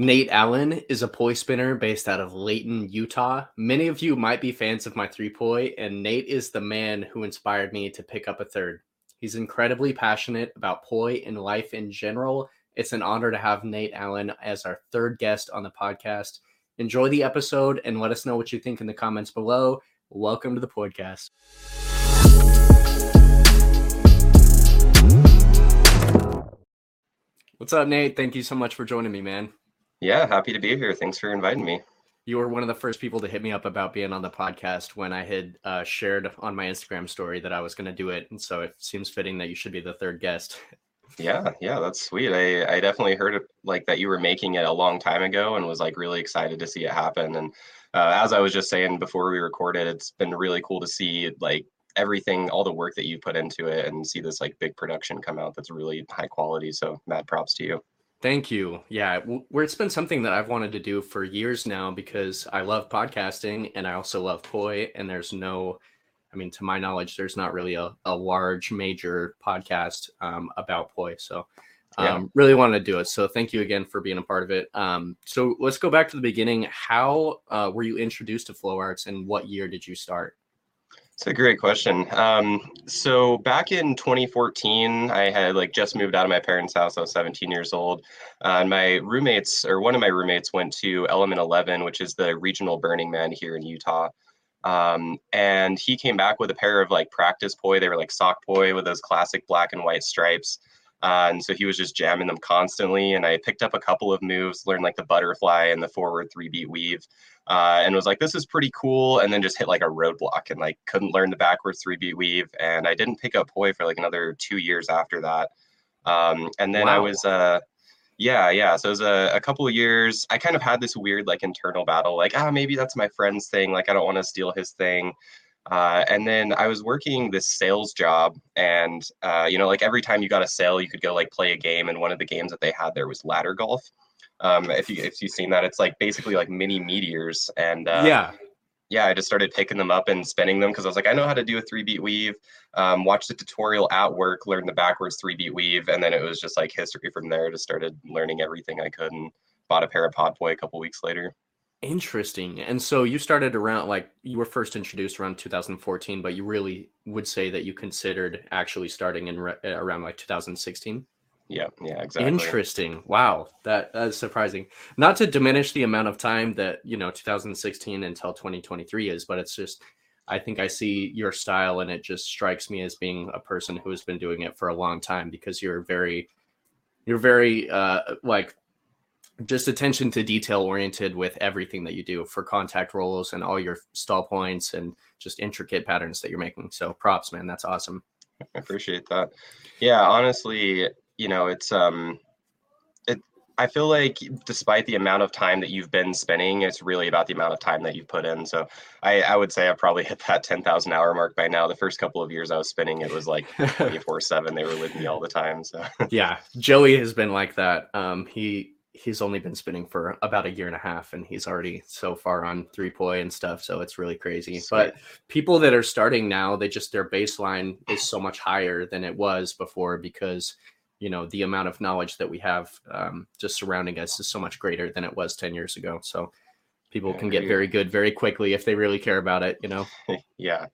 Nate Allen is a poi spinner based out of Layton, Utah. Many of you might be fans of my three poi, and Nate is the man who inspired me to pick up a third. He's incredibly passionate about poi and life in general. It's an honor to have Nate Allen as our third guest on the podcast. Enjoy the episode and let us know what you think in the comments below. Welcome to the podcast. What's up, Nate? Thank you so much for joining me, man. Yeah, happy to be here. Thanks for inviting me. You were one of the first people to hit me up about being on the podcast when I had uh, shared on my Instagram story that I was going to do it. And so it seems fitting that you should be the third guest. Yeah, yeah, that's sweet. I, I definitely heard it, like that you were making it a long time ago and was like really excited to see it happen. And uh, as I was just saying before we recorded, it's been really cool to see like everything, all the work that you put into it and see this like big production come out that's really high quality. So mad props to you. Thank you. Yeah, where it's been something that I've wanted to do for years now because I love podcasting and I also love poi. And there's no, I mean, to my knowledge, there's not really a, a large major podcast um, about poi. So, um, yeah. really wanted to do it. So, thank you again for being a part of it. Um, so, let's go back to the beginning. How uh, were you introduced to flow arts and what year did you start? It's a great question. Um, so back in 2014, I had like just moved out of my parents' house. I was 17 years old, uh, and my roommates, or one of my roommates, went to Element 11, which is the regional Burning Man here in Utah. Um, and he came back with a pair of like practice poi. They were like sock poi with those classic black and white stripes. Uh, and so he was just jamming them constantly. And I picked up a couple of moves, learned like the butterfly and the forward three beat weave, uh, and was like, this is pretty cool. And then just hit like a roadblock and like couldn't learn the backwards three beat weave. And I didn't pick up poi for like another two years after that. Um, and then wow. I was, uh, yeah, yeah. So it was a, a couple of years. I kind of had this weird like internal battle, like, ah, maybe that's my friend's thing. Like, I don't want to steal his thing. Uh, and then I was working this sales job, and uh, you know, like every time you got a sale, you could go like play a game. And one of the games that they had there was ladder golf. Um, if you if you've seen that, it's like basically like mini meteors. And uh, yeah, yeah, I just started picking them up and spinning them because I was like, I know how to do a three beat weave. Um, watched the tutorial at work, learned the backwards three beat weave, and then it was just like history from there. Just started learning everything I could, and bought a pair of Pod Poi a couple weeks later. Interesting. And so you started around like you were first introduced around 2014, but you really would say that you considered actually starting in re- uh, around like 2016. Yeah, yeah, exactly. Interesting. Wow, that that's surprising. Not to diminish the amount of time that you know 2016 until 2023 is, but it's just I think I see your style and it just strikes me as being a person who has been doing it for a long time because you're very you're very uh like just attention to detail oriented with everything that you do for contact rolls and all your stall points and just intricate patterns that you're making. So props, man. That's awesome. I appreciate that. Yeah, honestly, you know, it's um it I feel like despite the amount of time that you've been spinning, it's really about the amount of time that you've put in. So I, I would say I've probably hit that 10,000 hour mark by now. The first couple of years I was spinning, it was like 24 seven. They were with me all the time. So yeah, Joey has been like that. Um, he, he's only been spinning for about a year and a half and he's already so far on three poi and stuff so it's really crazy. Sweet. but people that are starting now they just their baseline is so much higher than it was before because you know the amount of knowledge that we have um, just surrounding us is so much greater than it was 10 years ago. So people can get very good very quickly if they really care about it you know? Yeah.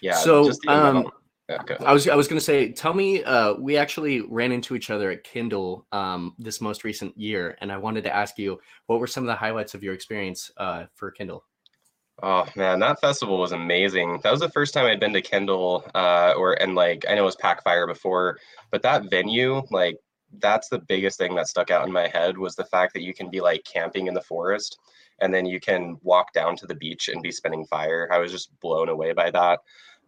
Yeah so um Okay. I was I was gonna say, tell me, uh, we actually ran into each other at Kindle um, this most recent year, and I wanted to ask you what were some of the highlights of your experience uh, for Kindle. Oh man, that festival was amazing. That was the first time I'd been to Kindle, uh, or and like I know it was Packfire before, but that venue, like that's the biggest thing that stuck out in my head was the fact that you can be like camping in the forest and then you can walk down to the beach and be spinning fire. I was just blown away by that.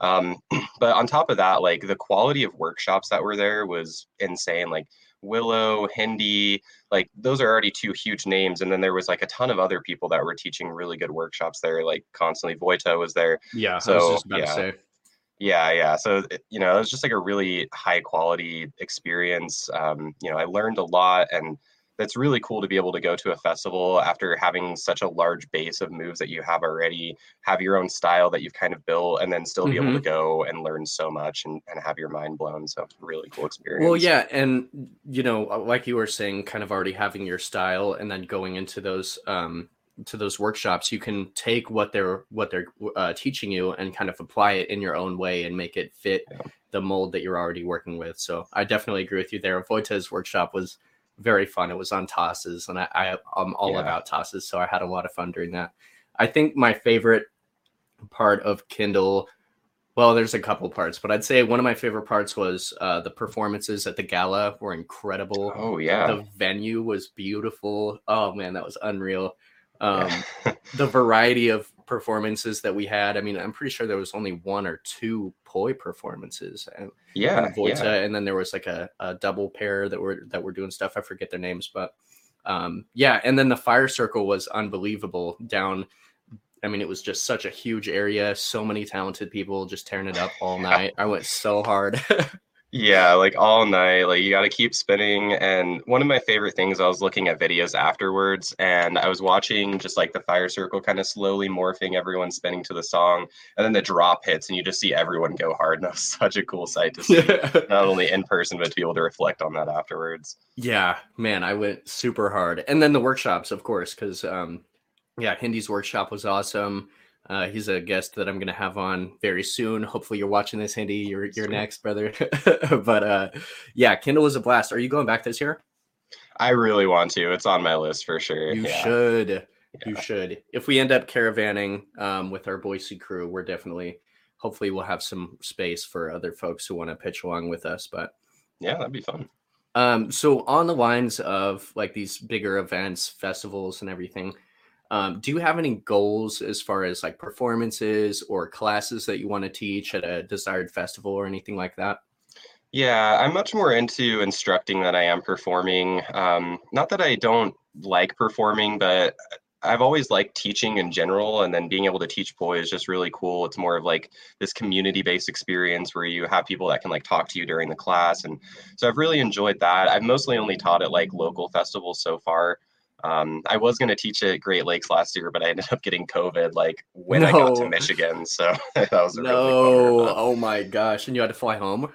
Um, but on top of that, like the quality of workshops that were there was insane. Like Willow, Hindi, like those are already two huge names. And then there was like a ton of other people that were teaching really good workshops there, like constantly. Vojta was there. Yeah. So yeah. Yeah, yeah. So you know, it was just like a really high quality experience. Um, you know, I learned a lot, and that's really cool to be able to go to a festival after having such a large base of moves that you have already, have your own style that you've kind of built, and then still be mm-hmm. able to mm-hmm. go and learn so much and, and have your mind blown. So really cool experience. Well, yeah, and you know, like you were saying, kind of already having your style and then going into those um to those workshops you can take what they're what they're uh, teaching you and kind of apply it in your own way and make it fit yeah. the mold that you're already working with so i definitely agree with you there Vojta's workshop was very fun. It was on tosses and i, I am all yeah. about tosses so i had a lot of fun during that. I think my favorite part of kindle well there's a couple parts but i'd say one of my favorite parts was uh, the performances at the gala were incredible. Oh yeah. The venue was beautiful. Oh man that was unreal. Um, the variety of performances that we had. I mean, I'm pretty sure there was only one or two poi performances. And yeah, Vojta, yeah. and then there was like a, a, double pair that were that were doing stuff. I forget their names, but um, yeah. And then the fire circle was unbelievable down. I mean, it was just such a huge area, so many talented people just tearing it up all night. I went so hard. Yeah, like all night. Like you got to keep spinning. And one of my favorite things, I was looking at videos afterwards and I was watching just like the fire circle kind of slowly morphing, everyone spinning to the song. And then the drop hits and you just see everyone go hard. And that was such a cool sight to see, not only in person, but to be able to reflect on that afterwards. Yeah, man, I went super hard. And then the workshops, of course, because, um, yeah, Hindy's workshop was awesome. Uh, he's a guest that I'm going to have on very soon. Hopefully, you're watching this, Hindy. You're you're next, brother. but uh, yeah, Kindle was a blast. Are you going back this year? I really want to. It's on my list for sure. You yeah. should. Yeah. You should. If we end up caravanning um, with our Boise crew, we're definitely. Hopefully, we'll have some space for other folks who want to pitch along with us. But yeah, that'd be fun. Um, so on the lines of like these bigger events, festivals, and everything um, do you have any goals as far as like performances or classes that you want to teach at a desired festival or anything like that? Yeah, I'm much more into instructing than I am performing. Um, not that I don't like performing, but I've always liked teaching in general, and then being able to teach poi is just really cool. It's more of like this community-based experience where you have people that can like talk to you during the class, and so I've really enjoyed that. I've mostly only taught at like local festivals so far, um, I was going to teach at Great Lakes last year, but I ended up getting COVID like when no. I got to Michigan. So that was a no. Really oh my gosh! And you had to fly home.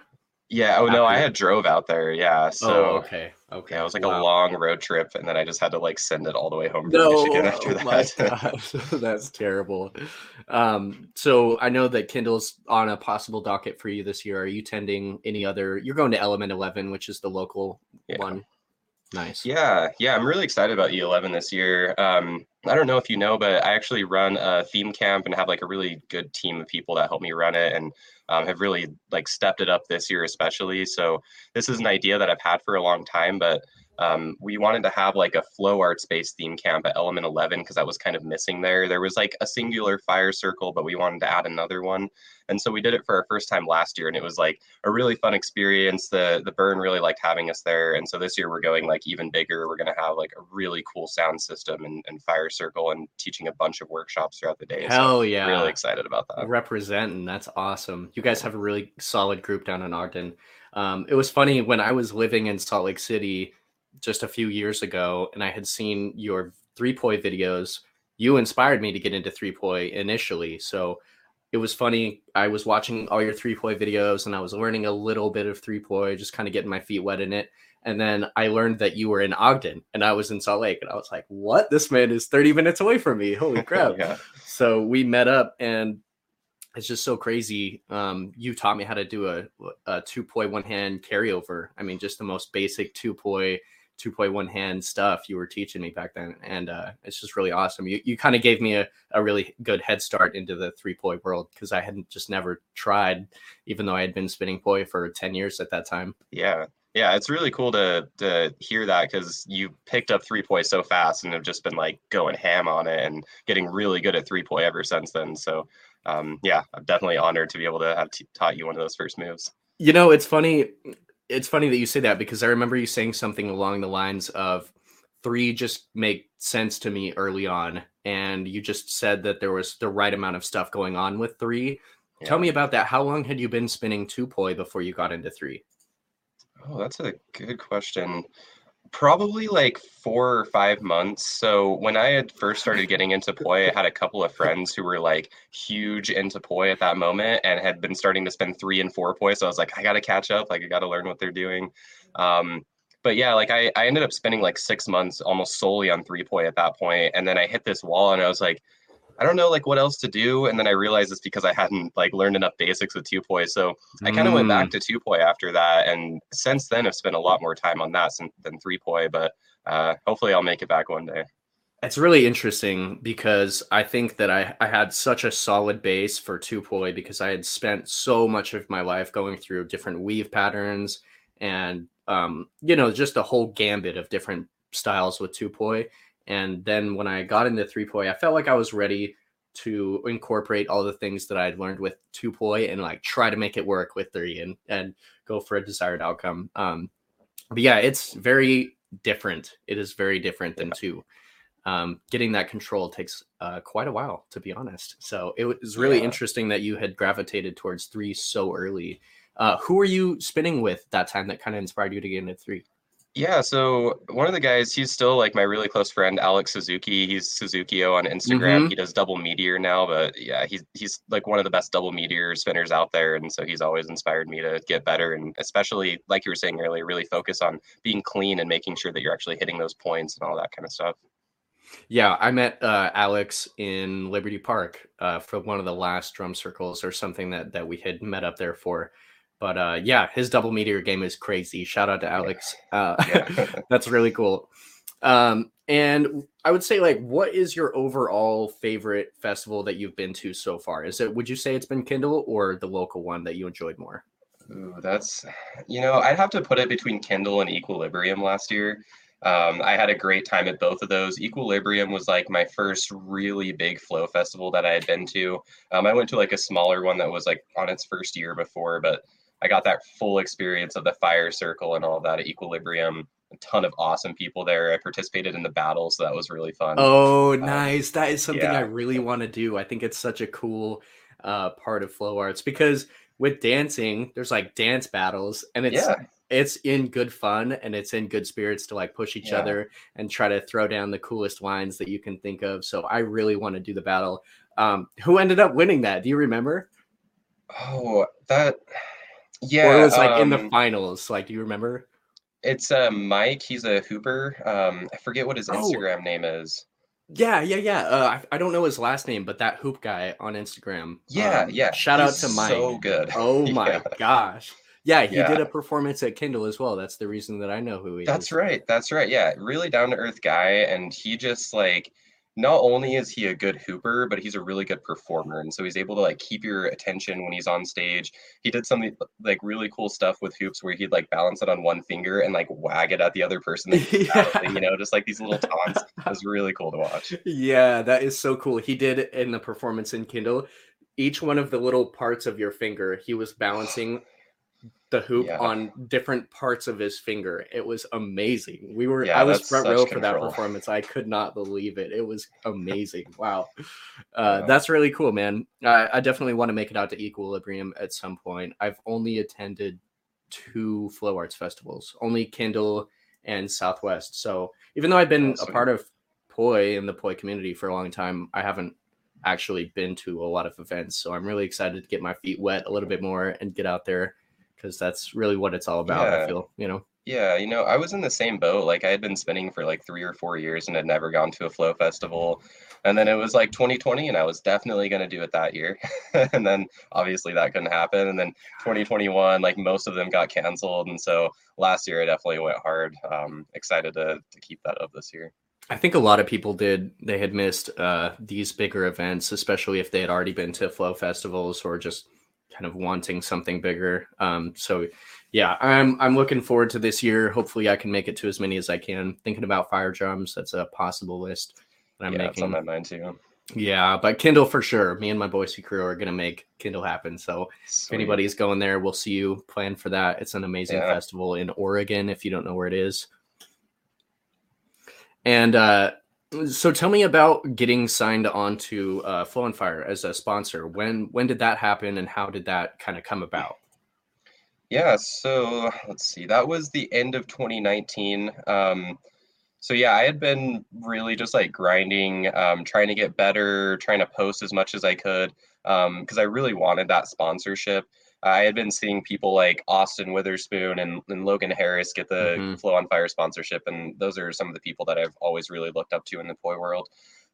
Yeah. Oh no, I had drove out there. Yeah. So oh, okay. Okay. Yeah, it was like wow. a long road trip, and then I just had to like send it all the way home to no, Michigan after oh that. That's terrible. Um, so I know that Kindle's on a possible docket for you this year. Are you tending any other? You're going to Element Eleven, which is the local yeah. one. Nice. Yeah, yeah, I'm really excited about E11 this year. Um, I don't know if you know, but I actually run a theme camp and have like a really good team of people that help me run it, and um, have really like stepped it up this year, especially. So this is an idea that I've had for a long time, but um, we wanted to have like a flow art space theme camp at Element 11 because that was kind of missing there. There was like a singular fire circle, but we wanted to add another one. And so we did it for our first time last year, and it was like a really fun experience. The the burn really liked having us there, and so this year we're going like even bigger. We're going to have like a really cool sound system and, and fire circle, and teaching a bunch of workshops throughout the day. Hell so yeah! Really excited about that. Representing, that's awesome. You guys have a really solid group down in Ogden. Um, it was funny when I was living in Salt Lake City just a few years ago, and I had seen your three poi videos. You inspired me to get into three poi initially, so it was funny. I was watching all your three poi videos, and I was learning a little bit of three poi, just kind of getting my feet wet in it. And then I learned that you were in Ogden, and I was in Salt Lake, and I was like, "What? This man is thirty minutes away from me! Holy crap!" yeah. So we met up, and it's just so crazy. Um, you taught me how to do a, a two poi one hand carryover. I mean, just the most basic two poi two point one hand stuff you were teaching me back then, and uh, it's just really awesome. You you kind of gave me a, a really good head start into the three poi world because I hadn't just never tried, even though I had been spinning poi for ten years at that time. Yeah, yeah, it's really cool to to hear that because you picked up three poi so fast and have just been like going ham on it and getting really good at three poi ever since then. So, um, yeah, I'm definitely honored to be able to have t- taught you one of those first moves. You know, it's funny it's funny that you say that because I remember you saying something along the lines of three just make sense to me early on. And you just said that there was the right amount of stuff going on with three. Yeah. Tell me about that. How long had you been spinning two poi before you got into three? Oh, that's a good question. Probably like four or five months. So when I had first started getting into poi, I had a couple of friends who were like huge into poi at that moment and had been starting to spend three and four poi. So I was like, I got to catch up. Like I got to learn what they're doing. Um, but yeah, like I, I ended up spending like six months almost solely on three poi at that point, and then I hit this wall, and I was like, I don't know like what else to do. And then I realized it's because I hadn't like learned enough basics with two poi. So I kind of mm. went back mm. to two poi after that. And since then I've spent a lot more time on that than three poi, but uh, hopefully I'll make it back one day. It's really interesting because I think that I, I had such a solid base for two poi because I had spent so much of my life going through different weave patterns and um, you know, just a whole gambit of different styles with two poi and then when I got into three poi, I felt like I was ready to incorporate all the things that I had learned with two poi and like try to make it work with three and and go for a desired outcome. Um, but yeah, it's very different. It is very different than two. Um, getting that control takes uh, quite a while, to be honest. So it was really yeah. interesting that you had gravitated towards three so early. Uh, who were you spinning with that time that kind of inspired you to get into three? Yeah, so one of the guys, he's still like my really close friend, Alex Suzuki. He's Suzukio on Instagram. Mm-hmm. He does double meteor now, but yeah, he's he's like one of the best double meteor spinners out there, and so he's always inspired me to get better, and especially like you were saying earlier, really focus on being clean and making sure that you're actually hitting those points and all that kind of stuff. Yeah, I met uh, Alex in Liberty Park uh, for one of the last drum circles or something that that we had met up there for. But uh, yeah, his double meteor game is crazy. Shout out to Alex. Uh, yeah. that's really cool. Um, and I would say, like, what is your overall favorite festival that you've been to so far? Is it would you say it's been Kindle or the local one that you enjoyed more? Ooh, that's you know, I'd have to put it between Kindle and Equilibrium last year. Um, I had a great time at both of those. Equilibrium was like my first really big flow festival that I had been to. Um, I went to like a smaller one that was like on its first year before, but I got that full experience of the fire circle and all that at Equilibrium. A ton of awesome people there. I participated in the battle, so that was really fun. Oh, um, nice! Um, that is something yeah. I really want to do. I think it's such a cool uh, part of flow arts because with dancing, there's like dance battles, and it's yeah. it's in good fun and it's in good spirits to like push each yeah. other and try to throw down the coolest lines that you can think of. So I really want to do the battle. Um, who ended up winning that? Do you remember? Oh, that yeah, or it was like um, in the um, finals. Like, do you remember? It's uh, Mike. He's a hooper. Um, I forget what his oh. Instagram oh. name is. Yeah, yeah, yeah. Uh, I, I don't know his last name, but that hoop guy on Instagram. Yeah, um, yeah. Shout out to Mike. So good. Oh my yeah. gosh. Yeah, he yeah. did a performance at Kindle as well. That's the reason that I know who he That's is. That's right. That's right. Yeah, really down to earth guy, and he just like not only is he a good hooper, but he's a really good performer. And so he's able to like keep your attention when he's on stage. He did something like really cool stuff with hoops where he'd like balance it on one finger and like wag it at the other person. yeah. you know, just like these little taunts. it was really cool to watch. Yeah, that is so cool. He did in the performance in Kindle. Each one of the little parts of your finger, he was balancing the hoop yeah. on different parts of his finger. It was amazing. We were yeah, I was front row for that performance. I could not believe it. It was amazing. wow. Uh, yeah. that's really cool, man. I, I definitely want to make it out to Equilibrium at some point. I've only attended two flow arts festivals, only Kindle and Southwest. So even though I've been a part of Poi and the Poi community for a long time, I haven't actually been to a lot of events. So I'm really excited to get my feet wet a little bit more and get out there because that's really what it's all about. Yeah. I feel, you know. Yeah, you know, I was in the same boat. Like I had been spinning for like three or four years and had never gone to a flow festival. And then it was like 2020 and I was definitely going to do it that year. and then obviously that couldn't happen. And then 2021, like most of them got canceled. And so last year I definitely went hard. Um, excited to, to keep that up this year. I think a lot of people did. They had missed uh, these bigger events, especially if they had already been to flow festivals or just kind of wanting something bigger. Um, so yeah, I'm I'm looking forward to this year. Hopefully, I can make it to as many as I can. Thinking about fire drums, that's a possible list that I'm yeah, making. on my mind too. Yeah, but Kindle for sure. Me and my Boise crew are gonna make Kindle happen. So Sweet. if anybody's going there, we'll see you. Plan for that. It's an amazing yeah. festival in Oregon. If you don't know where it is, and uh, so tell me about getting signed on to uh, Flow on Fire as a sponsor. When when did that happen, and how did that kind of come about? Yeah, so let's see. That was the end of 2019. Um, so yeah, I had been really just like grinding, um, trying to get better, trying to post as much as I could, because um, I really wanted that sponsorship. I had been seeing people like Austin Witherspoon and, and Logan Harris get the mm-hmm. Flow on Fire sponsorship, and those are some of the people that I've always really looked up to in the poi world.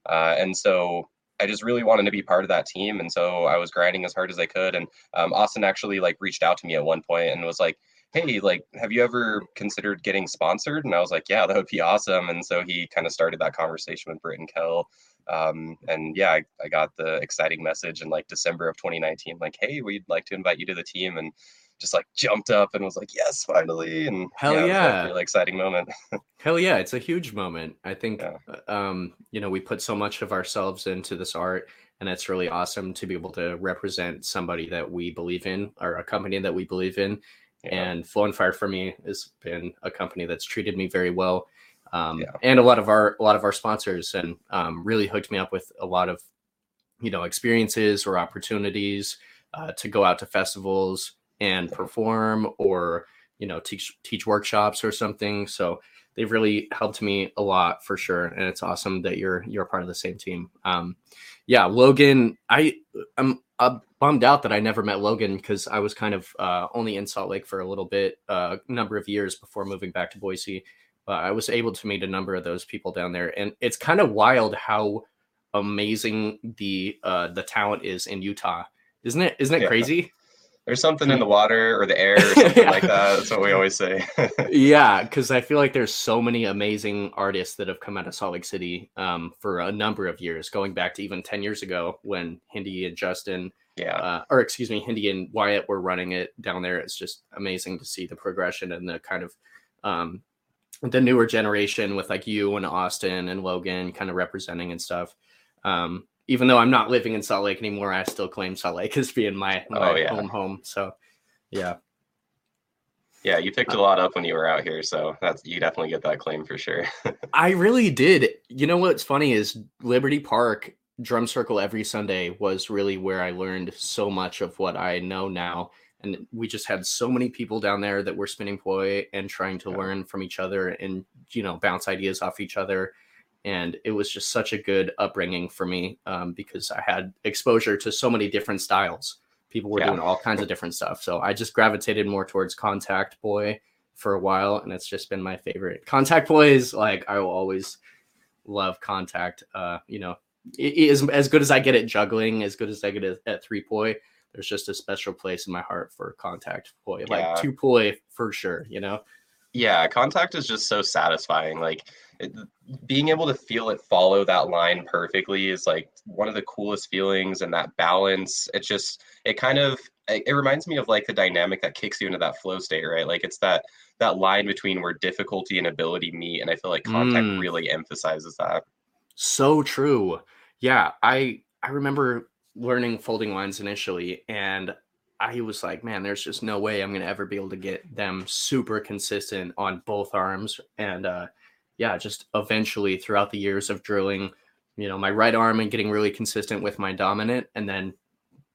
Uh, and so I just really wanted to be part of that team, and so I was grinding as hard as I could. And um, Austin actually like reached out to me at one point and was like, "Hey, like, have you ever considered getting sponsored?" And I was like, "Yeah, that would be awesome." And so he kind of started that conversation with Britt and Kel. Um, and yeah, I, I got the exciting message in like December of 2019, like, "Hey, we'd like to invite you to the team." And just like jumped up and was like, "Yes, finally!" And hell yeah, yeah. really exciting moment. hell yeah, it's a huge moment. I think, yeah. Uh, um, you know, we put so much of ourselves into this art, and it's really awesome to be able to represent somebody that we believe in or a company that we believe in. Yeah. And Flow on Fire for me has been a company that's treated me very well, um, yeah. and a lot of our a lot of our sponsors, and um, really hooked me up with a lot of, you know, experiences or opportunities uh, to go out to festivals and perform or you know teach teach workshops or something. So they've really helped me a lot for sure. And it's awesome that you're you're part of the same team. Um yeah logan i i'm uh, bummed out that i never met logan because i was kind of uh, only in salt lake for a little bit a uh, number of years before moving back to boise but i was able to meet a number of those people down there and it's kind of wild how amazing the uh the talent is in utah isn't it isn't it yeah. crazy there's something in the water or the air or something like that. That's what we always say. yeah, because I feel like there's so many amazing artists that have come out of Salt Lake City um, for a number of years, going back to even 10 years ago when Hindi and Justin, yeah, uh, or excuse me, Hindi and Wyatt were running it down there. It's just amazing to see the progression and the kind of um, the newer generation with like you and Austin and Logan kind of representing and stuff. Um, even though I'm not living in Salt Lake anymore, I still claim Salt Lake as being my, my oh, yeah. home home. So yeah. Yeah, you picked a lot up when you were out here, so that's you definitely get that claim for sure. I really did. You know what's funny is Liberty Park drum circle every Sunday was really where I learned so much of what I know now. And we just had so many people down there that were spinning poi and trying to yeah. learn from each other and you know bounce ideas off each other and it was just such a good upbringing for me um, because I had exposure to so many different styles. People were yeah. doing all kinds of different stuff, so I just gravitated more towards contact poi for a while, and it's just been my favorite. Contact poi is like I will always love contact. Uh, you know, is as good as I get at juggling, as good as I get at, at three poi. There's just a special place in my heart for contact poi, yeah. like two poi for sure. You know. Yeah, contact is just so satisfying. Like it, being able to feel it follow that line perfectly is like one of the coolest feelings and that balance it just it kind of it, it reminds me of like the dynamic that kicks you into that flow state right like it's that that line between where difficulty and ability meet and i feel like contact mm. really emphasizes that so true yeah i i remember learning folding lines initially and I was like, man, there's just no way I'm going to ever be able to get them super consistent on both arms. And uh, yeah, just eventually throughout the years of drilling, you know, my right arm and getting really consistent with my dominant, and then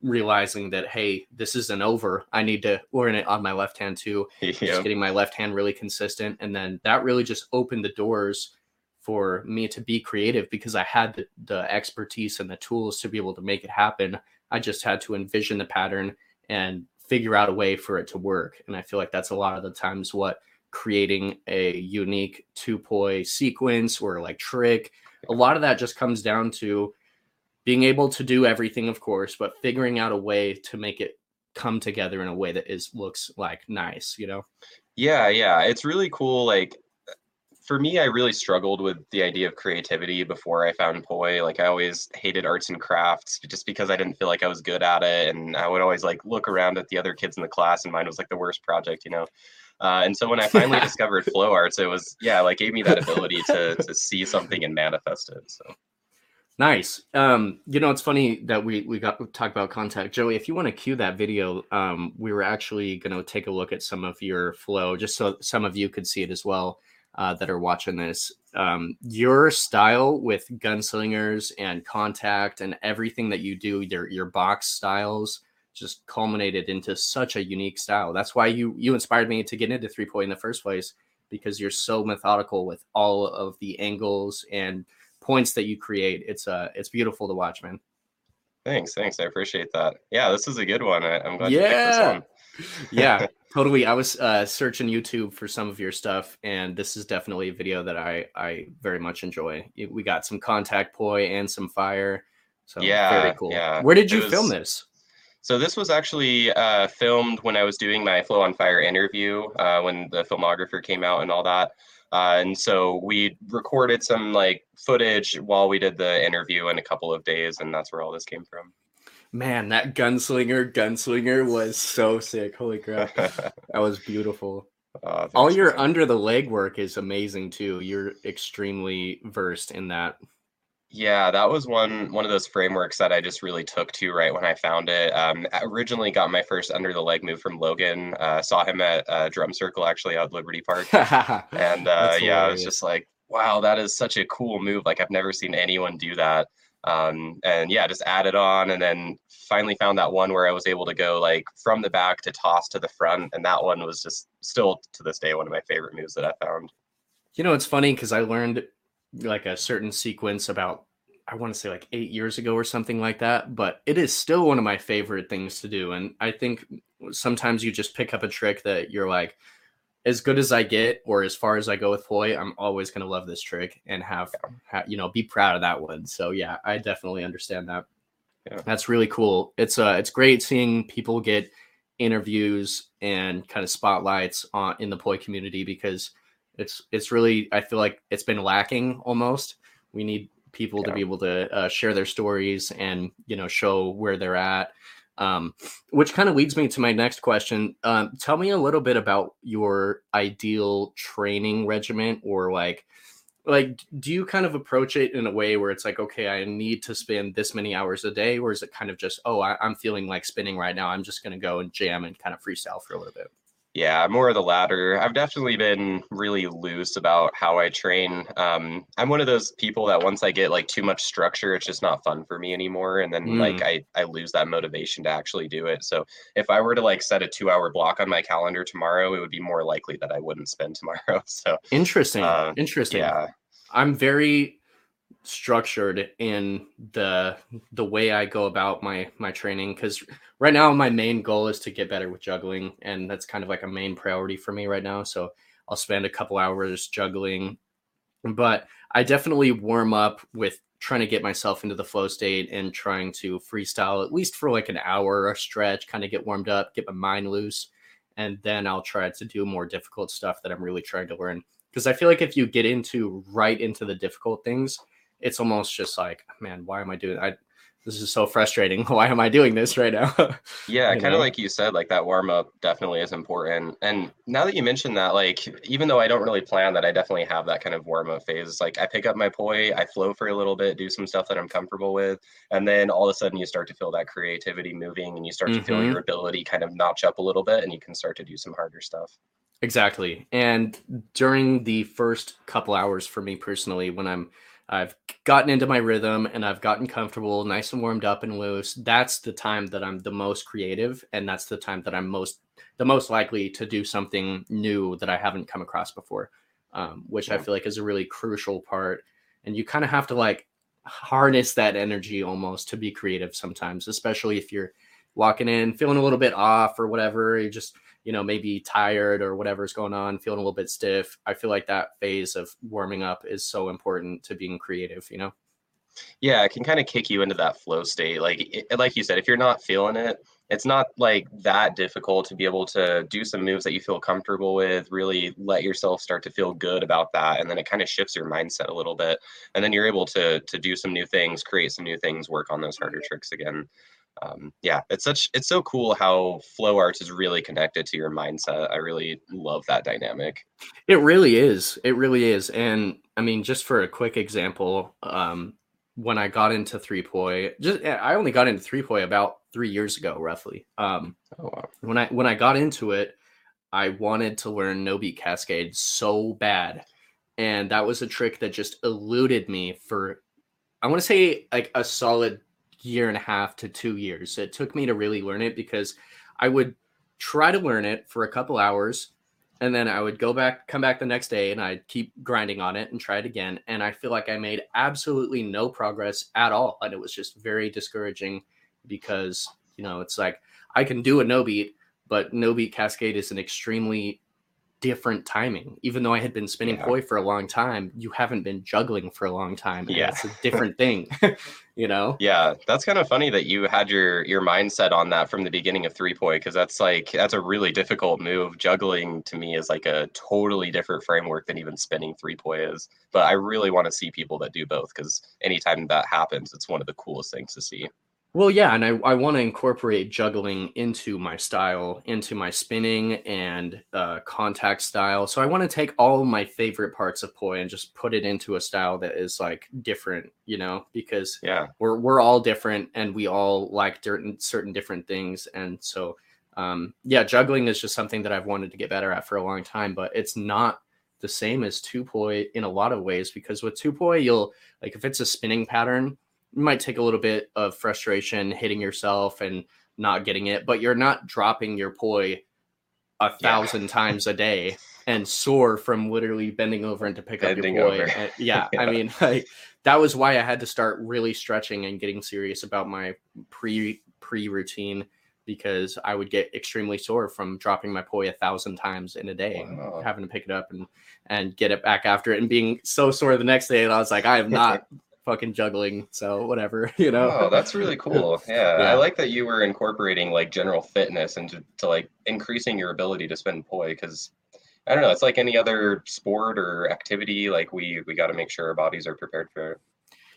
realizing that hey, this isn't over. I need to learn it on my left hand too. Yeah. Just getting my left hand really consistent, and then that really just opened the doors for me to be creative because I had the, the expertise and the tools to be able to make it happen. I just had to envision the pattern and figure out a way for it to work. And I feel like that's a lot of the times what creating a unique two poi sequence or like trick. A lot of that just comes down to being able to do everything, of course, but figuring out a way to make it come together in a way that is looks like nice, you know? Yeah, yeah. It's really cool. Like for me, I really struggled with the idea of creativity before I found poi. Like I always hated arts and crafts just because I didn't feel like I was good at it. And I would always like look around at the other kids in the class and mine was like the worst project, you know? Uh, and so when I finally discovered flow arts, it was yeah, like gave me that ability to to see something and manifest it. So nice. Um, you know, it's funny that we we got talk about contact, Joey. If you want to cue that video, um, we were actually going to take a look at some of your flow, just so some of you could see it as well. Uh, that are watching this, um, your style with gunslingers and contact and everything that you do, your your box styles, just culminated into such a unique style. That's why you you inspired me to get into three point in the first place because you're so methodical with all of the angles and points that you create. It's uh it's beautiful to watch, man. Thanks, thanks. I appreciate that. Yeah, this is a good one. I, am glad yeah. you picked this one yeah, totally. I was uh, searching YouTube for some of your stuff, and this is definitely a video that I I very much enjoy. We got some contact poi and some fire. So yeah, very cool. Yeah. Where did you was, film this? So this was actually uh, filmed when I was doing my Flow on Fire interview uh, when the filmographer came out and all that. Uh, and so we recorded some like footage while we did the interview in a couple of days, and that's where all this came from man, that gunslinger, gunslinger was so sick. Holy crap. that was beautiful. Uh, All your man. under the leg work is amazing too. You're extremely versed in that. Yeah, that was one one of those frameworks that I just really took to right when I found it. Um, I originally got my first under the leg move from Logan. Uh, saw him at uh, Drum Circle actually out Liberty Park, and uh, yeah, I was just like, wow, that is such a cool move. Like I've never seen anyone do that um, and yeah, just added on, and then finally found that one where I was able to go like from the back to toss to the front, and that one was just still to this day one of my favorite moves that I found. You know, it's funny because I learned like a certain sequence about I want to say like eight years ago or something like that, but it is still one of my favorite things to do, and I think sometimes you just pick up a trick that you're like as good as I get or as far as I go with poi, I'm always going to love this trick and have, have, you know, be proud of that one. So yeah, I definitely understand that. Yeah. That's really cool. It's uh it's great seeing people get interviews and kind of spotlights on in the poi community because it's it's really I feel like it's been lacking almost. We need people yeah. to be able to uh, share their stories and you know show where they're at um, which kind of leads me to my next question. Um, tell me a little bit about your ideal training regimen, or like, like, do you kind of approach it in a way where it's like, okay, I need to spend this many hours a day, or is it kind of just, oh, I, am feeling like spinning right now, I'm just going to go and jam and kind of freestyle for a little bit? Yeah, more of the latter. I've definitely been really loose about how I train. Um, I'm one of those people that once I get like too much structure, it's just not fun for me anymore. And then mm. like I, I lose that motivation to actually do it. So if I were to like set a two hour block on my calendar tomorrow, it would be more likely that I wouldn't spend tomorrow. So interesting. Uh, interesting. Yeah. I'm very structured in the the way I go about my my training because right now my main goal is to get better with juggling and that's kind of like a main priority for me right now. So I'll spend a couple hours juggling. But I definitely warm up with trying to get myself into the flow state and trying to freestyle at least for like an hour a stretch kind of get warmed up get my mind loose and then I'll try to do more difficult stuff that I'm really trying to learn. Because I feel like if you get into right into the difficult things it's almost just like, man, why am I doing? I this is so frustrating. Why am I doing this right now? yeah, kind of like you said, like that warm up definitely is important. And now that you mentioned that, like even though I don't really plan that, I definitely have that kind of warm up phase. Like I pick up my poi, I flow for a little bit, do some stuff that I'm comfortable with, and then all of a sudden you start to feel that creativity moving, and you start mm-hmm. to feel mm-hmm. your ability kind of notch up a little bit, and you can start to do some harder stuff. Exactly. And during the first couple hours for me personally, when I'm I've gotten into my rhythm and I've gotten comfortable, nice and warmed up and loose. That's the time that I'm the most creative, and that's the time that I'm most the most likely to do something new that I haven't come across before, um, which yeah. I feel like is a really crucial part. And you kind of have to like harness that energy almost to be creative sometimes, especially if you're walking in feeling a little bit off or whatever. You just you know, maybe tired or whatever's going on, feeling a little bit stiff. I feel like that phase of warming up is so important to being creative, you know? Yeah, it can kind of kick you into that flow state. Like, it, like you said, if you're not feeling it, it's not like that difficult to be able to do some moves that you feel comfortable with, really let yourself start to feel good about that. And then it kind of shifts your mindset a little bit. And then you're able to, to do some new things, create some new things, work on those harder tricks again um, yeah, it's such it's so cool how flow arts is really connected to your mindset. I really love that dynamic. It really is. It really is. And I mean, just for a quick example, um, when I got into three poi, just I only got into three poi about three years ago, roughly. Um, oh, wow. When I when I got into it, I wanted to learn no beat cascade so bad, and that was a trick that just eluded me for I want to say like a solid year and a half to two years. It took me to really learn it because I would try to learn it for a couple hours and then I would go back, come back the next day, and I'd keep grinding on it and try it again. And I feel like I made absolutely no progress at all. And it was just very discouraging because, you know, it's like I can do a no beat, but no beat cascade is an extremely different timing. Even though I had been spinning yeah. poi for a long time, you haven't been juggling for a long time. yeah, it's a different thing. you know? Yeah, that's kind of funny that you had your your mindset on that from the beginning of three poi because that's like that's a really difficult move. Juggling to me is like a totally different framework than even spinning three poi is. But I really want to see people that do both because anytime that happens, it's one of the coolest things to see. Well, yeah, and I, I want to incorporate juggling into my style, into my spinning and uh, contact style. So I want to take all my favorite parts of poi and just put it into a style that is like different, you know, because yeah, we're we're all different and we all like certain certain different things, and so um, yeah, juggling is just something that I've wanted to get better at for a long time, but it's not the same as two poi in a lot of ways because with two poi you'll like if it's a spinning pattern might take a little bit of frustration hitting yourself and not getting it, but you're not dropping your poi a thousand yeah. times a day and sore from literally bending over and to pick bending up your poi. And, yeah, yeah, I mean, like that was why I had to start really stretching and getting serious about my pre pre routine because I would get extremely sore from dropping my poi a thousand times in a day, wow. having to pick it up and and get it back after it, and being so sore the next day. And I was like, I am not fucking juggling. So whatever, you know. Oh, that's really cool. Yeah, yeah. I like that you were incorporating like general fitness into to like increasing your ability to spin poi because I don't know, it's like any other sport or activity. Like we we got to make sure our bodies are prepared for it.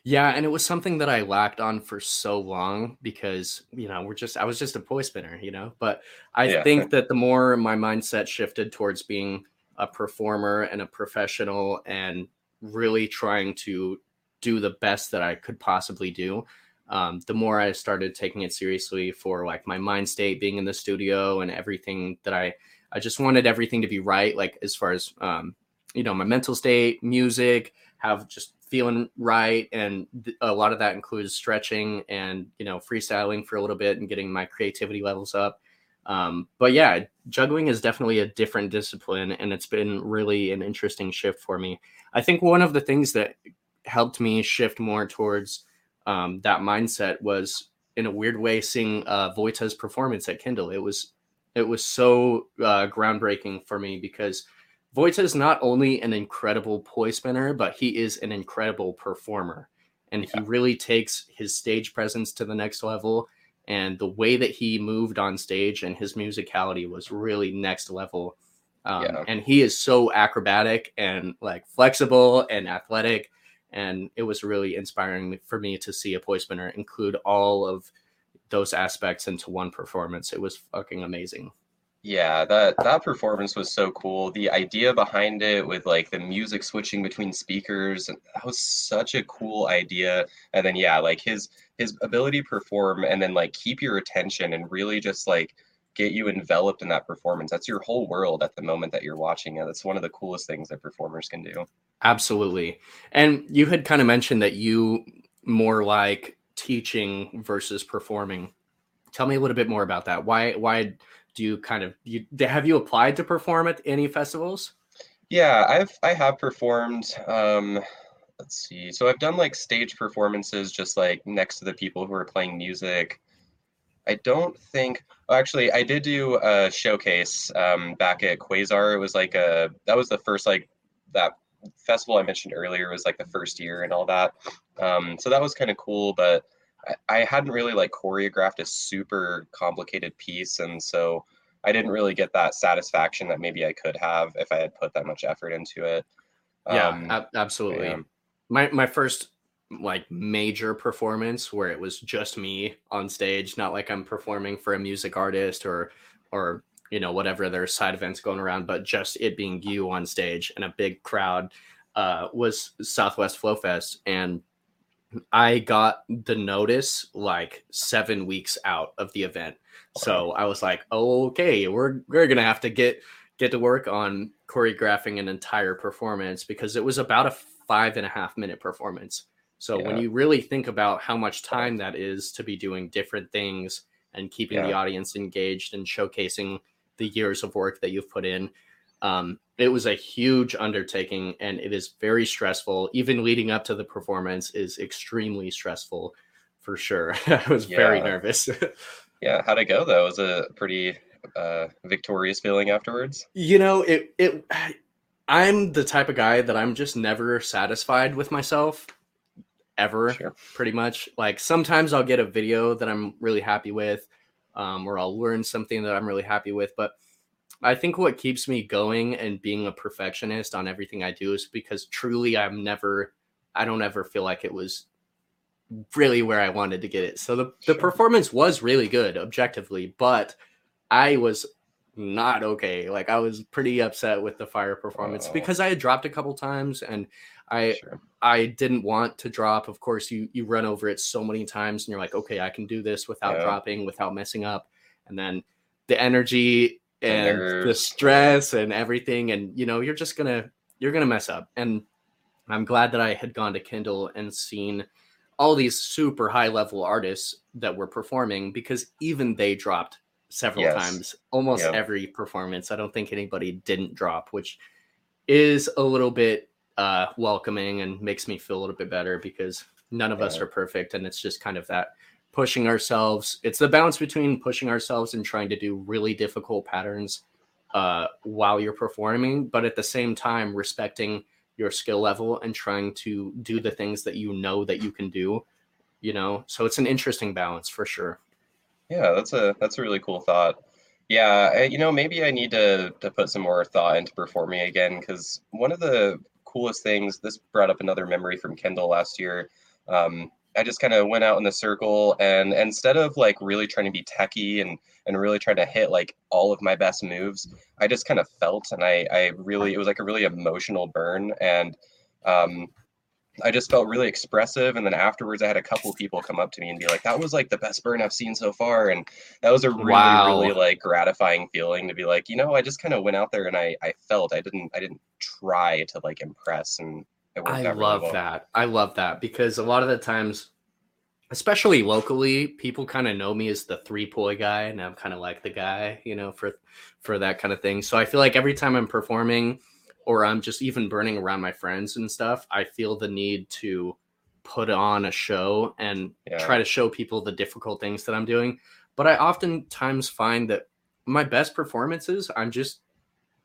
Yeah, and it was something that I lacked on for so long because, you know, we're just I was just a poi spinner, you know. But I yeah. think that the more my mindset shifted towards being a performer and a professional and really trying to do the best that I could possibly do. Um, the more I started taking it seriously for like my mind state, being in the studio, and everything that I, I just wanted everything to be right. Like as far as um, you know, my mental state, music, have just feeling right, and th- a lot of that includes stretching and you know freestyling for a little bit and getting my creativity levels up. Um, but yeah, juggling is definitely a different discipline, and it's been really an interesting shift for me. I think one of the things that helped me shift more towards um, that mindset was in a weird way seeing uh, Vojta's performance at Kindle. It was it was so uh, groundbreaking for me because Wojta is not only an incredible poi spinner, but he is an incredible performer, and yeah. he really takes his stage presence to the next level. And the way that he moved on stage and his musicality was really next level. Um, yeah. And he is so acrobatic and like flexible and athletic and it was really inspiring for me to see a poi spinner include all of those aspects into one performance. It was fucking amazing. Yeah, that that performance was so cool. The idea behind it with like the music switching between speakers, that was such a cool idea. And then yeah, like his his ability to perform and then like keep your attention and really just like get you enveloped in that performance. That's your whole world at the moment that you're watching it. That's one of the coolest things that performers can do. Absolutely. And you had kind of mentioned that you more like teaching versus performing. Tell me a little bit more about that. Why why do you kind of you have you applied to perform at any festivals? Yeah, I've I have performed um let's see. So I've done like stage performances just like next to the people who are playing music. I don't think. Oh, actually, I did do a showcase um, back at Quasar. It was like a that was the first like that festival I mentioned earlier was like the first year and all that. Um, so that was kind of cool, but I, I hadn't really like choreographed a super complicated piece, and so I didn't really get that satisfaction that maybe I could have if I had put that much effort into it. Yeah, um, ab- absolutely. Yeah. My my first like major performance where it was just me on stage, not like I'm performing for a music artist or or you know whatever their side events going around, but just it being you on stage and a big crowd uh, was Southwest Flow Fest, and I got the notice like seven weeks out of the event. So I was like, okay, we're we're gonna have to get get to work on choreographing an entire performance because it was about a five and a half minute performance. So yeah. when you really think about how much time that is to be doing different things and keeping yeah. the audience engaged and showcasing the years of work that you've put in, um, it was a huge undertaking and it is very stressful. Even leading up to the performance is extremely stressful for sure. I was yeah. very nervous. yeah, how'd it go though? Was a pretty uh, victorious feeling afterwards? You know, it it. I'm the type of guy that I'm just never satisfied with myself ever sure. pretty much like sometimes i'll get a video that i'm really happy with um, or i'll learn something that i'm really happy with but i think what keeps me going and being a perfectionist on everything i do is because truly i'm never i don't ever feel like it was really where i wanted to get it so the, sure. the performance was really good objectively but i was not okay like i was pretty upset with the fire performance oh. because i had dropped a couple times and I sure. I didn't want to drop. Of course, you you run over it so many times, and you're like, okay, I can do this without yeah. dropping, without messing up. And then the energy and the, the stress and everything, and you know, you're just gonna you're gonna mess up. And I'm glad that I had gone to Kindle and seen all these super high level artists that were performing because even they dropped several yes. times, almost yep. every performance. I don't think anybody didn't drop, which is a little bit uh, welcoming and makes me feel a little bit better because none of yeah. us are perfect. And it's just kind of that pushing ourselves. It's the balance between pushing ourselves and trying to do really difficult patterns uh, while you're performing, but at the same time, respecting your skill level and trying to do the things that you know that you can do you know so it's an interesting balance for sure yeah that's a that's a really cool thought yeah I, you know maybe i need to to put some more thought into performing again because one of the coolest things. This brought up another memory from Kendall last year. Um, I just kind of went out in the circle and instead of like really trying to be techy and and really trying to hit like all of my best moves, I just kind of felt and I I really it was like a really emotional burn and um, I just felt really expressive. And then afterwards, I had a couple people come up to me and be like, "That was like the best burn I've seen so far." And that was a really, wow. really like gratifying feeling to be like, you know, I just kind of went out there and I, I felt I didn't, I didn't try to like impress. And I love well. that. I love that because a lot of the times, especially locally, people kind of know me as the three poi guy, and I'm kind of like the guy, you know, for for that kind of thing. So I feel like every time I'm performing or I'm just even burning around my friends and stuff, I feel the need to put on a show and yeah. try to show people the difficult things that I'm doing. But I oftentimes find that my best performances, I'm just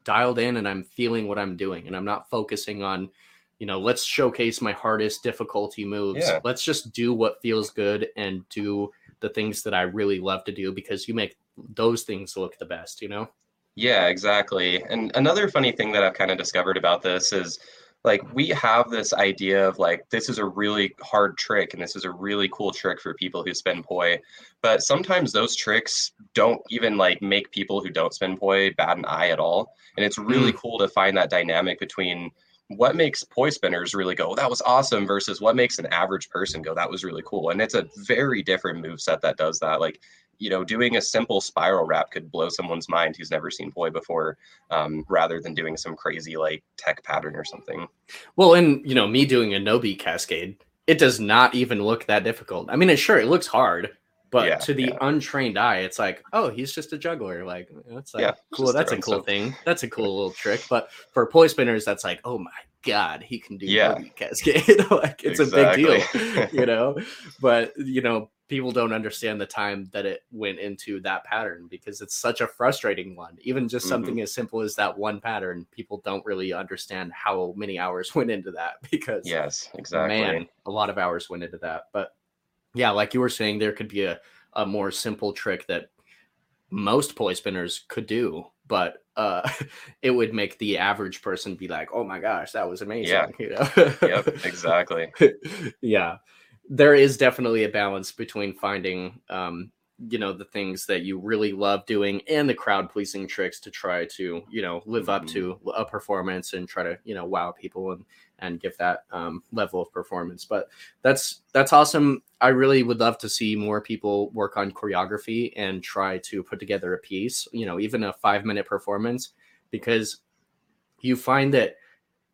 dialed in and I'm feeling what I'm doing and I'm not focusing on, you know, let's showcase my hardest difficulty moves. Yeah. Let's just do what feels good and do the things that I really love to do because you make those things look the best, you know? Yeah, exactly. And another funny thing that I've kind of discovered about this is like we have this idea of like this is a really hard trick and this is a really cool trick for people who spin poi but sometimes those tricks don't even like make people who don't spin poi bat an eye at all and it's really mm. cool to find that dynamic between what makes poi spinners really go that was awesome versus what makes an average person go that was really cool and it's a very different move set that does that like you know, doing a simple spiral wrap could blow someone's mind who's never seen poi before, um, rather than doing some crazy like tech pattern or something. Well, and you know, me doing a Nobi cascade, it does not even look that difficult. I mean, it sure it looks hard, but yeah, to the yeah. untrained eye, it's like, oh, he's just a juggler. Like that's like yeah, cool. That's a cool stuff. thing. That's a cool little trick. But for poi spinners, that's like, oh my god, he can do yeah. cascade. like it's exactly. a big deal, you know. But you know, people don't understand the time that it went into that pattern because it's such a frustrating one. Even just mm-hmm. something as simple as that one pattern, people don't really understand how many hours went into that because yes, exactly. Man, a lot of hours went into that. But yeah, like you were saying, there could be a, a more simple trick that most poi spinners could do, but uh, it would make the average person be like, "Oh my gosh, that was amazing!" Yeah, you know? yep, exactly. yeah, there is definitely a balance between finding um, you know the things that you really love doing and the crowd pleasing tricks to try to you know live up to mm-hmm. a performance and try to you know wow people and and give that um, level of performance but that's that's awesome i really would love to see more people work on choreography and try to put together a piece you know even a five minute performance because you find that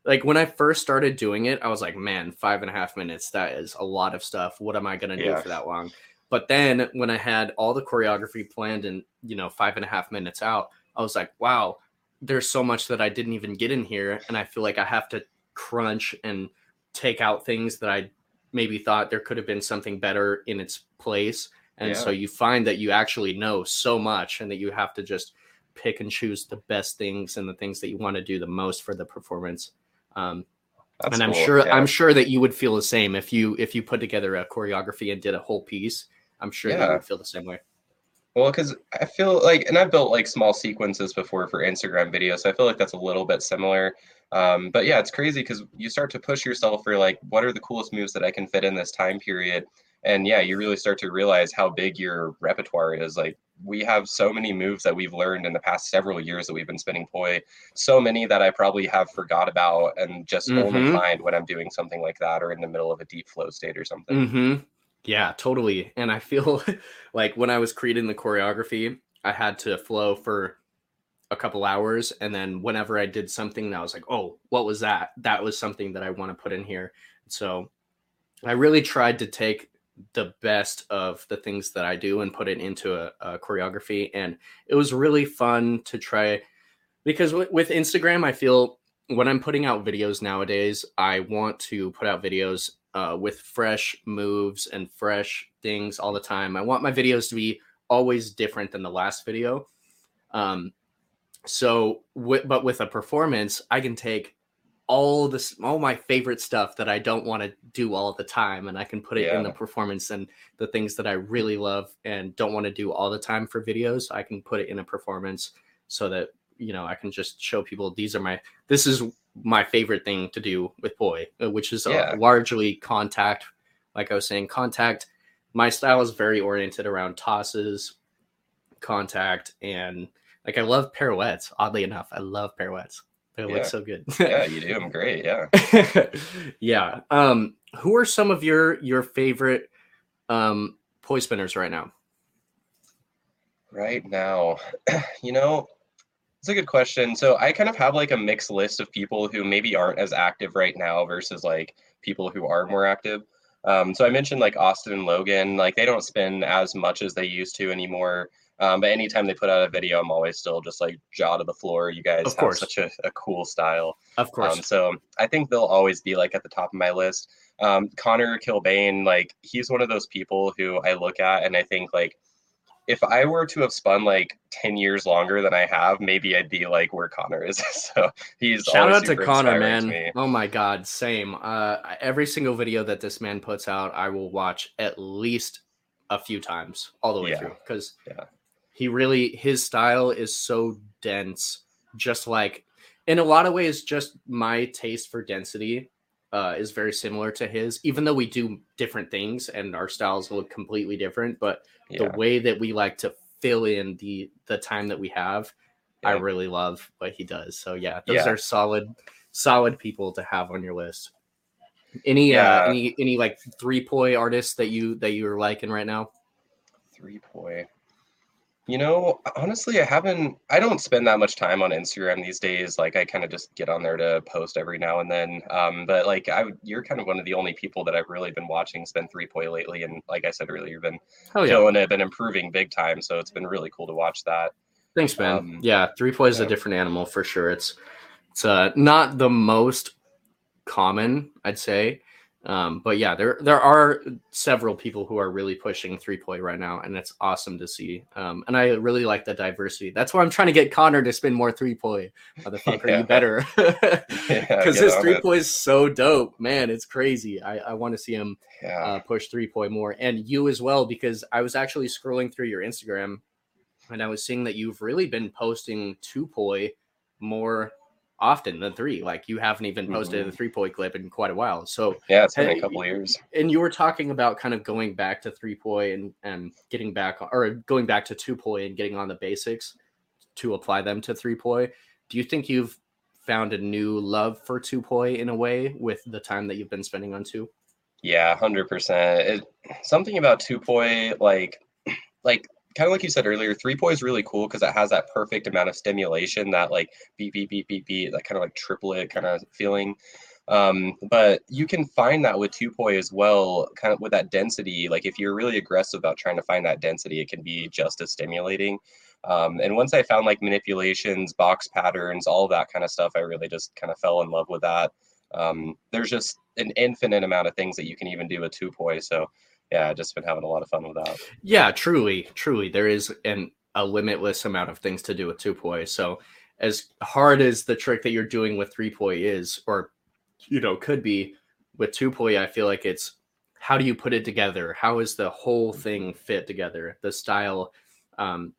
like when I first started doing it, I was like, man, five and a half minutes, that is a lot of stuff. What am I gonna do for that long? But then when I had all the choreography planned and you know, five and a half minutes out, I was like, wow, there's so much that I didn't even get in here. And I feel like I have to crunch and take out things that I maybe thought there could have been something better in its place. And so you find that you actually know so much and that you have to just pick and choose the best things and the things that you want to do the most for the performance. Um, That's and I'm cool, sure yeah. I'm sure that you would feel the same if you if you put together a choreography and did a whole piece. I'm sure that you would feel the same way. Well, because I feel like, and I've built like small sequences before for Instagram videos, so I feel like that's a little bit similar. Um, but yeah, it's crazy because you start to push yourself for like, what are the coolest moves that I can fit in this time period? And yeah, you really start to realize how big your repertoire is. Like, we have so many moves that we've learned in the past several years that we've been spinning poi. So many that I probably have forgot about and just only Mhm. find when I'm doing something like that or in the middle of a deep flow state or something. hmm Yeah, totally. And I feel like when I was creating the choreography, I had to flow for a couple hours. And then whenever I did something that I was like, oh, what was that? That was something that I want to put in here. So I really tried to take the best of the things that I do and put it into a, a choreography. And it was really fun to try because with, with Instagram, I feel when I'm putting out videos nowadays, I want to put out videos uh, with fresh moves and fresh things all the time. I want my videos to be always different than the last video. Um, so, wi- but with a performance, I can take all this, all my favorite stuff that I don't want to do all the time, and I can put it in the performance. And the things that I really love and don't want to do all the time for videos, I can put it in a performance so that you know I can just show people these are my this is my favorite thing to do with poi, uh, which is uh, Yeah. largely contact. Like I was saying, contact. My style is very oriented around tosses, contact, and like I love pirouettes. Oddly enough, I love pirouettes. They Yeah. look so good. yeah, you do I'm great. Yeah. yeah. Um, who are some of your your favorite um poi spinners right now? Right now, you know, it's a good question. So I kind of have like a mixed list of people who maybe aren't as active right now versus like people who are more active. Um, so I mentioned like Austin and Logan, like they don't spin as much as they used to anymore. Um, but anytime they put out a video, I'm always still just like jaw to the floor. You guys Of have such a, a cool style. Of course. Um, so I think they'll always be like at the top of my list. Um, Connor Kilbane, like he's one of those people who I look at and I think like if I were to have spun like 10 years longer than I have, maybe I'd be like where Connor is. so he's Shout out to Connor, inspiring to man. Oh my god, same. Uh every single video that this man puts out, I will watch at least a few times all the way Yeah. through because Yeah. He really his style is so dense, just like in a lot of ways, just my taste for density uh, is very similar to his, even though we do different things and our styles look completely different. But Yeah. the way that we like to fill in the the time that we have, I really love what he does. So yeah, those Yeah. are solid solid people to have on your list. Any Yeah. uh any any like three poi artists that you that you're liking right now? Three poi. You know, honestly, I haven't. I don't spend that much time on Instagram these days. Like, I kind of just get on there to post every now and then. Um, but like, I, would- you're kind of one of the only people that I've really been watching spend three poi lately. And like I said earlier, you've been Oh yeah. killing it, been improving big time. So it's been really cool to watch that. Thanks, man. Um, yeah, three poi is a different animal for sure. It's it's uh not the most common, I'd say. Um, but yeah, there there are several people who are really pushing three poi right now, and it's awesome to see. Um, and I really like the diversity. That's why I'm trying to get Connor to spin more three poi. Motherfucker, Yeah. you better. Because get his three it. poi is so dope, man. It's crazy. I, I want to see him Yeah. uh, push three poi more, and you as well, because I was actually scrolling through your Instagram, and I was seeing that you've really been posting two poi more often than three. Like you haven't even posted a mm-hmm. three poi clip in quite a while. So, yeah, it's been hey, a couple of years. and you were talking about kind of going back to three poi and and getting back or going back to two poi and getting on the basics to apply them to three poi. Do you think you've found a new love for two poi in a way with the time that you've been spending on two? Yeah, hundred percent. Something about two poi, like, like kind of like you said earlier, three poi is really cool because it has that perfect amount of stimulation, that like beep beep beep beep beep, that kind of like triplet kind of feeling. Um, but you can find that with two poi as well, kind of with that density. Like if you're really aggressive about trying to find that density, it can be just as stimulating. Um, and once I found like manipulations, box patterns, all that kind of stuff, I really just kind of fell in love with that. Um, there's just an infinite amount of things that you can even do with two poi. So yeah, I've just been having a lot of fun with that. Yeah, truly, truly, there is an a limitless amount of things to do with two poi. So as hard as the trick that you're doing with three poi is, or you know, could be with two poi, I feel like it's how do you put it together? How is the whole thing fit together? The style, um,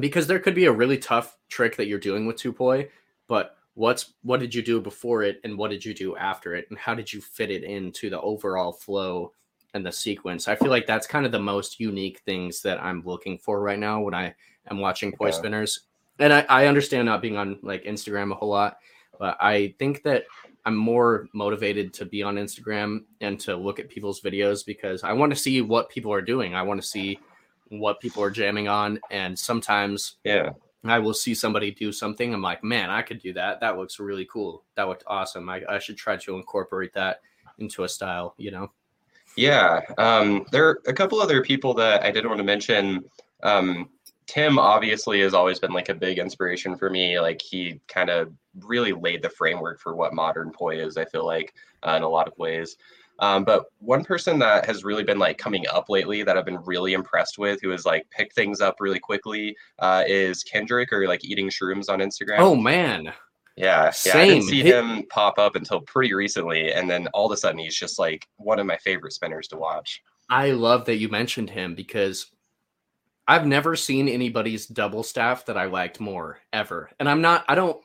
because there could be a really tough trick that you're doing with two poi, but what's what did you do before it and what did you do after it and how did you fit it into the overall flow and the sequence i feel like that's kind of the most unique things that i'm looking for right now when i am watching poi yeah. spinners and I, I understand not being on like instagram a whole lot but i think that i'm more motivated to be on instagram and to look at people's videos because i want to see what people are doing i want to see what people are jamming on and sometimes yeah I will see somebody do something. I'm like, man, I could do that. That looks really cool. That looked awesome. I, I should try to incorporate that into a style, you know? Yeah. Um, there are a couple other people that I did want to mention. Um, Tim obviously has always been like a big inspiration for me. Like he kind of really laid the framework for what modern poi is, I feel like, uh, in a lot of ways. Um, but one person that has really been like coming up lately that I've been really impressed with, who has like picked things up really quickly, uh, is Kendrick or like eating shrooms on Instagram. Oh man. Yeah, Same. yeah, I didn't see him pop up until pretty recently, and then all of a sudden he's just like one of my favorite spinners to watch. I love that you mentioned him because I've never seen anybody's double staff that I liked more ever. And I'm not, I don't,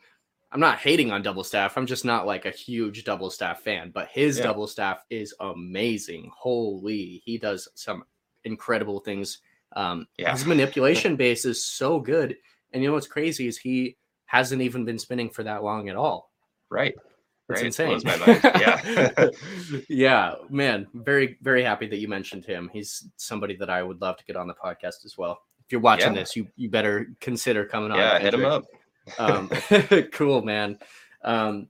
I'm not hating on double staff. I'm just not like a huge double staff fan, but his yeah. double staff is amazing. Holy, he does some incredible things. Um, yeah. His manipulation base is so good. And you know what's crazy is he hasn't even been spinning for that long at all. Right. It's right. insane. yeah. yeah, man. Very, very happy that you mentioned him. He's somebody that I would love to get on the podcast as well. If you're watching yeah. this, you you better consider coming on. Yeah, hit him up. um, cool, man. Um,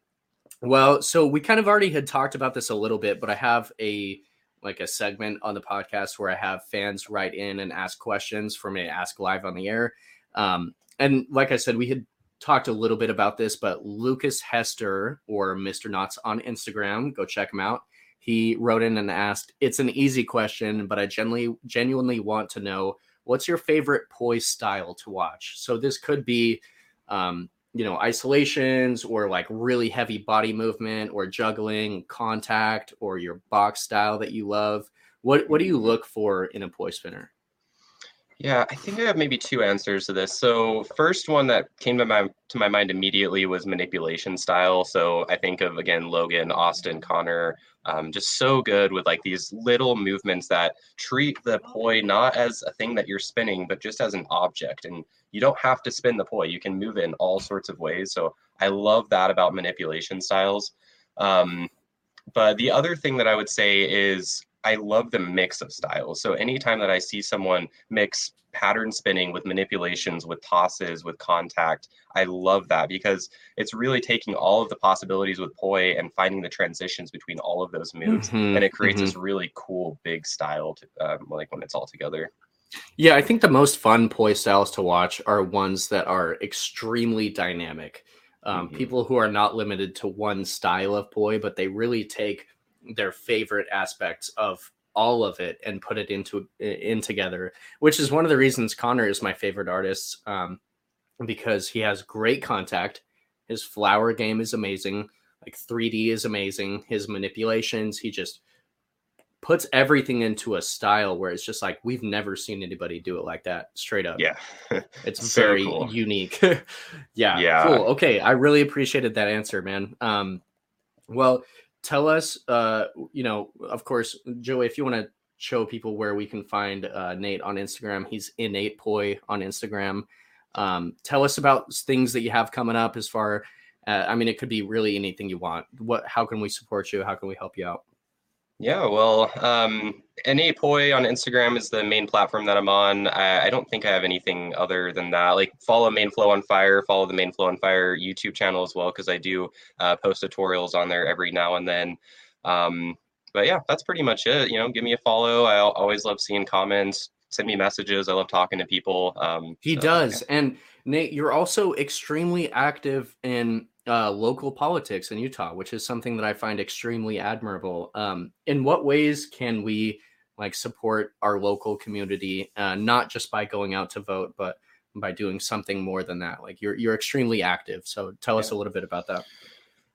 well, so we kind of already had talked about this a little bit, but I have a like a segment on the podcast where I have fans write in and ask questions for me to ask live on the air. Um, and like I said, we had talked a little bit about this, but Lucas Hester or Mr. Knots on Instagram, go check him out. He wrote in and asked, "It's an easy question, but I genuinely genuinely want to know what's your favorite poise style to watch." So this could be um, you know, isolations or like really heavy body movement or juggling, contact, or your box style that you love? What what do you look for in a poi spinner? Yeah, I think I have maybe two answers to this. So, first one that came to my to my mind immediately was manipulation style. So, I think of again Logan, Austin, Connor, um, just so good with like these little movements that treat the poi not as a thing that you're spinning, but just as an object. And you don't have to spin the poi; you can move it in all sorts of ways. So, I love that about manipulation styles. Um, but the other thing that I would say is I love the mix of styles. So anytime that I see someone mix pattern spinning with manipulations, with tosses, with contact, I love that because it's really taking all of the possibilities with poi and finding the transitions between all of those moves, mm-hmm, and it creates mm-hmm. this really cool big style, to, um, like when it's all together. Yeah, I think the most fun poi styles to watch are ones that are extremely dynamic. Um, mm-hmm. People who are not limited to one style of poi, but they really take their favorite aspects of all of it and put it into in together which is one of the reasons connor is my favorite artist um, because he has great contact. His flower game is amazing. Like 3d is amazing. His manipulations he just puts everything into a style where it's just like we've never seen anybody do it like that straight up. Yeah. It's so very cool. unique. Yeah. Yeah. Cool. Okay. I really appreciated that answer man. Um well tell us, uh, you know, of course, Joey, if you want to show people where we can find uh, Nate on Instagram, he's innate poi on Instagram. Um, tell us about things that you have coming up as far. Uh, I mean, it could be really anything you want. What? How can we support you? How can we help you out? Yeah, well, um, innate poi on Instagram is the main platform that I'm on. I, I, don't think I have anything other than that. Like follow Mainflow on Fire, follow the Mainflow on Fire YouTube channel as well because I do uh, post tutorials on there every now and then. Um, but yeah, that's pretty much it. You know, give me a follow. I always love seeing comments. Send me messages. I love talking to people. Um, he so, does, yeah. and Nate, you're also extremely active in uh, local politics in Utah, which is something that I find extremely admirable. Um, in what ways can we like support our local community, uh, not just by going out to vote, but by doing something more than that? Like you're you're extremely active. So tell yeah. us a little bit about that.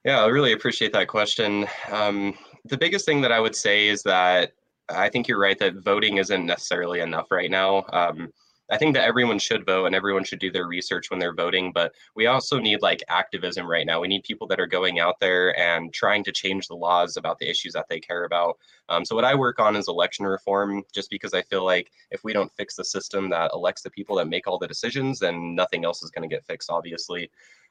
Yeah, I really appreciate that question. Um, the biggest thing that I would say is that I think you're right that voting isn't necessarily enough right now. Um, I think that everyone should vote and everyone should do their research when they're voting, but we also need like activism right now. We need people that are going out there and trying to change the laws about the issues that they care about. Um, so, what I work on is election reform, just because I feel like if we don't fix the system that elects the people that make all the decisions, then nothing else is going to get fixed, obviously.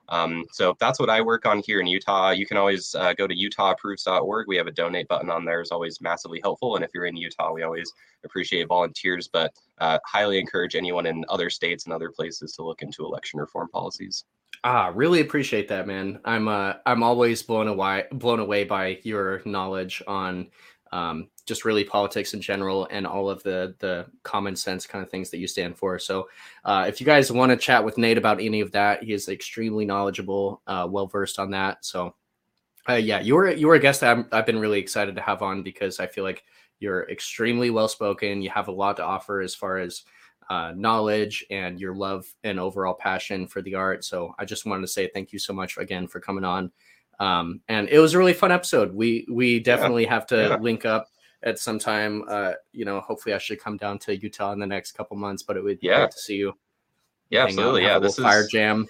Um, so that's what I work on here in Utah. You can always uh, go to utahapproves.org. We have a donate button on there. is always massively helpful. And if you're in Utah, we always appreciate volunteers, but uh, highly encourage anyone in other states and other places to look into election reform policies. Ah, really appreciate that, man. I'm uh, I'm always blown away blown away by your knowledge on um, just really politics in general and all of the the common sense kind of things that you stand for. So, uh, if you guys want to chat with Nate about any of that, he is extremely knowledgeable, uh, well versed on that. So, uh, yeah, you're you're a guest that i have been really excited to have on because I feel like you're extremely well spoken. You have a lot to offer as far as uh, knowledge and your love and overall passion for the art. So, I just wanted to say thank you so much again for coming on. Um, and it was a really fun episode. We we definitely yeah. have to yeah. link up at some time. Uh, you know, hopefully I should come down to Utah in the next couple months, but it would be yeah. great to see you. Yeah, absolutely. Yeah, this is fire jam.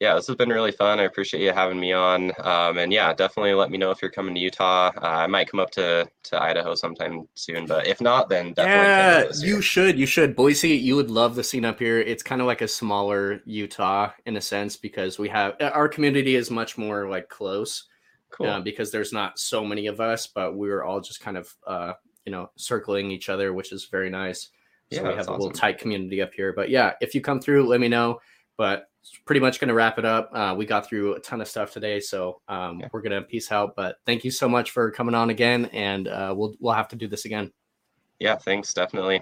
Yeah, this has been really fun. I appreciate you having me on. Um, and yeah, definitely let me know if you're coming to Utah. Uh, I might come up to to Idaho sometime soon, but if not, then definitely. Yeah, you should. You should. Boise, you would love the scene up here. It's kind of like a smaller Utah in a sense because we have our community is much more like close cool. uh, because there's not so many of us, but we were all just kind of uh, you know circling each other, which is very nice. So yeah, we have a awesome. little tight community up here. But yeah, if you come through, let me know. But pretty much going to wrap it up. Uh, we got through a ton of stuff today, so um, we're going to peace out. But thank you so much for coming on again, and uh, we'll we'll have to do this again. Yeah, thanks, definitely.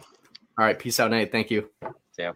All right, peace out, Nate. Thank you. Yeah.